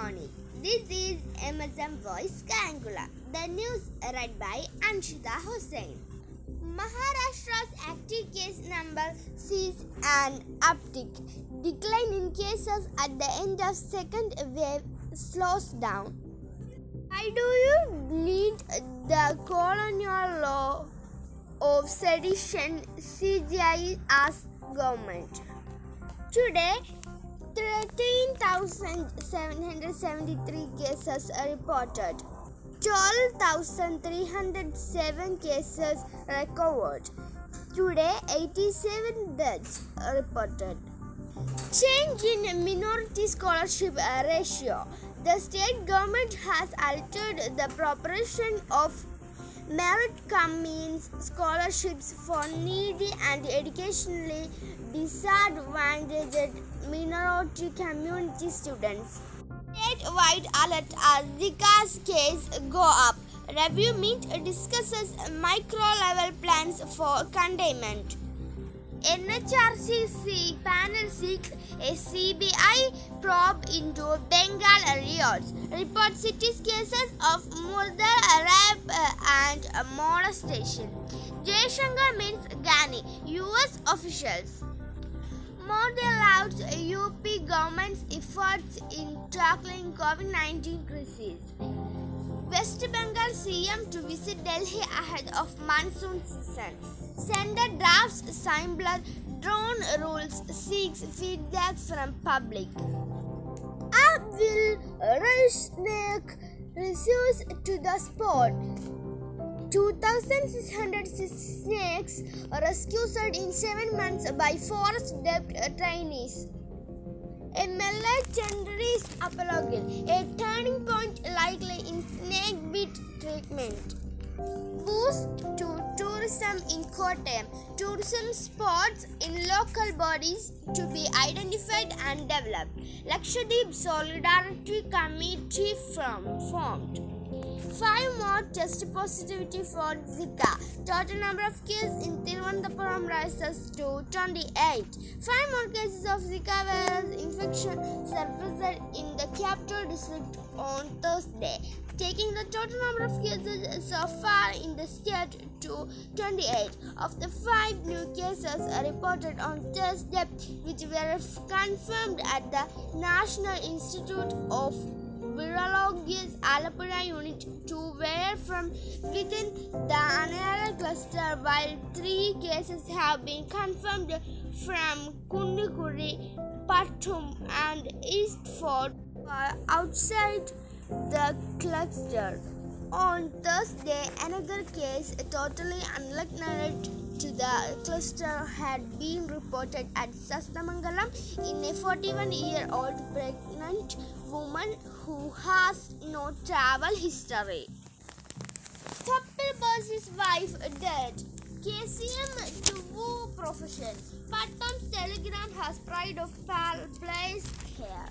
morning. This is MSM Voice Kangula. The news read by Anshida Hussain. Maharashtra's active case number sees an uptick. Decline in cases at the end of second wave slows down. Why do you need the colonial law of sedition? CJI asked government. Today, 13,773 cases are reported. 12,307 cases recovered. Today, 87 deaths are reported. Change in minority scholarship ratio. The state government has altered the proportion of merit cum means scholarships for needy and educationally disadvantaged minority community students. Statewide alert as Zika's case go up. Review meet discusses micro level plans for containment. NHRC panel seeks a CBI probe into Bengal riots. Report cities cases of murder, rape, uh, and molestation. Jaishankar meets Ghani, US officials. Modi lauds UP government's efforts in tackling COVID-19 crisis. West Bengal CM to visit Delhi ahead of monsoon season. Sender drafts simpler drone rules seeks feedback from public. App will rush snake resource to the spot. 2,606 snakes rescued in 7 months by forest debt trainees. A Melachindri's apology, a turning point likely in snake bit treatment. Boost to tourism in Kottayam. Tourism spots in local bodies to be identified and developed. Lakshadweep Solidarity Committee from, formed. Five more test positivity for Zika. Total number of cases in Thiruvananthapuram rises to 28. Five more cases of Zika virus infection surfaced in the capital district on Thursday, taking the total number of cases so far in the state to 28. Of the five new cases reported on Thursday, which were confirmed at the National Institute of Virology's Alappuzha unit two were from within the Anayara cluster, while three cases have been confirmed from Kundukuri, Pathum, and East Fort outside the cluster. On Thursday, another case totally unrelated to the cluster had been reported at Sastamangalam in a 41 year old pregnant woman who has no travel history. Bos's wife dead. KCM to woo profession. Pattam's telegram has pride of place here.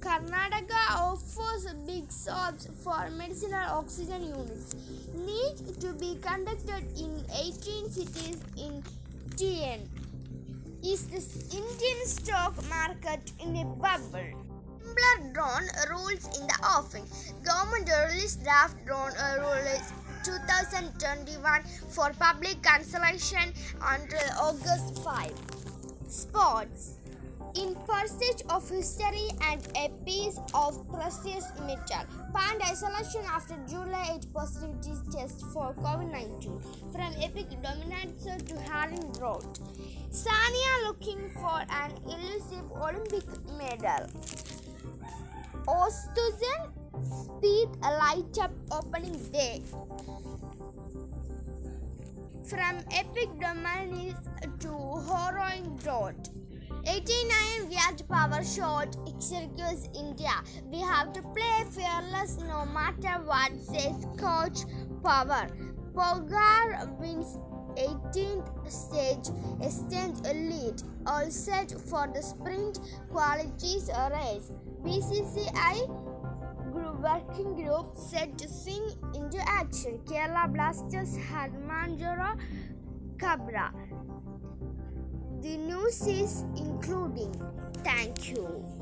Karnataka offers big sobs for medicinal oxygen units. NEET to be conducted in 18 cities in TN. Is the Indian stock market in a bubble? Simpler drone uh, rules in the offing. Government released draft drone uh, rules 2021 for public consultation until August 5. Sports in pursuit of history and a piece of precious metal. Found isolation after July 8 positivity test for COVID-19 from Epic Dominatio to Haring Road. Sania looking for an elusive Olympic medal. Ostuzen Speed Light Up opening day. From Epic Domains to Horoing Road. 89 Viat Power Shot circles India. We have to play fearless no matter what, says Coach Power. Pogacar wins 18th stage, extends a lead, all set for the sprint qualities race. BCCI working group set to sing into action. Kerala Blasters had Manjaro Cabra. The news is including. Thank you.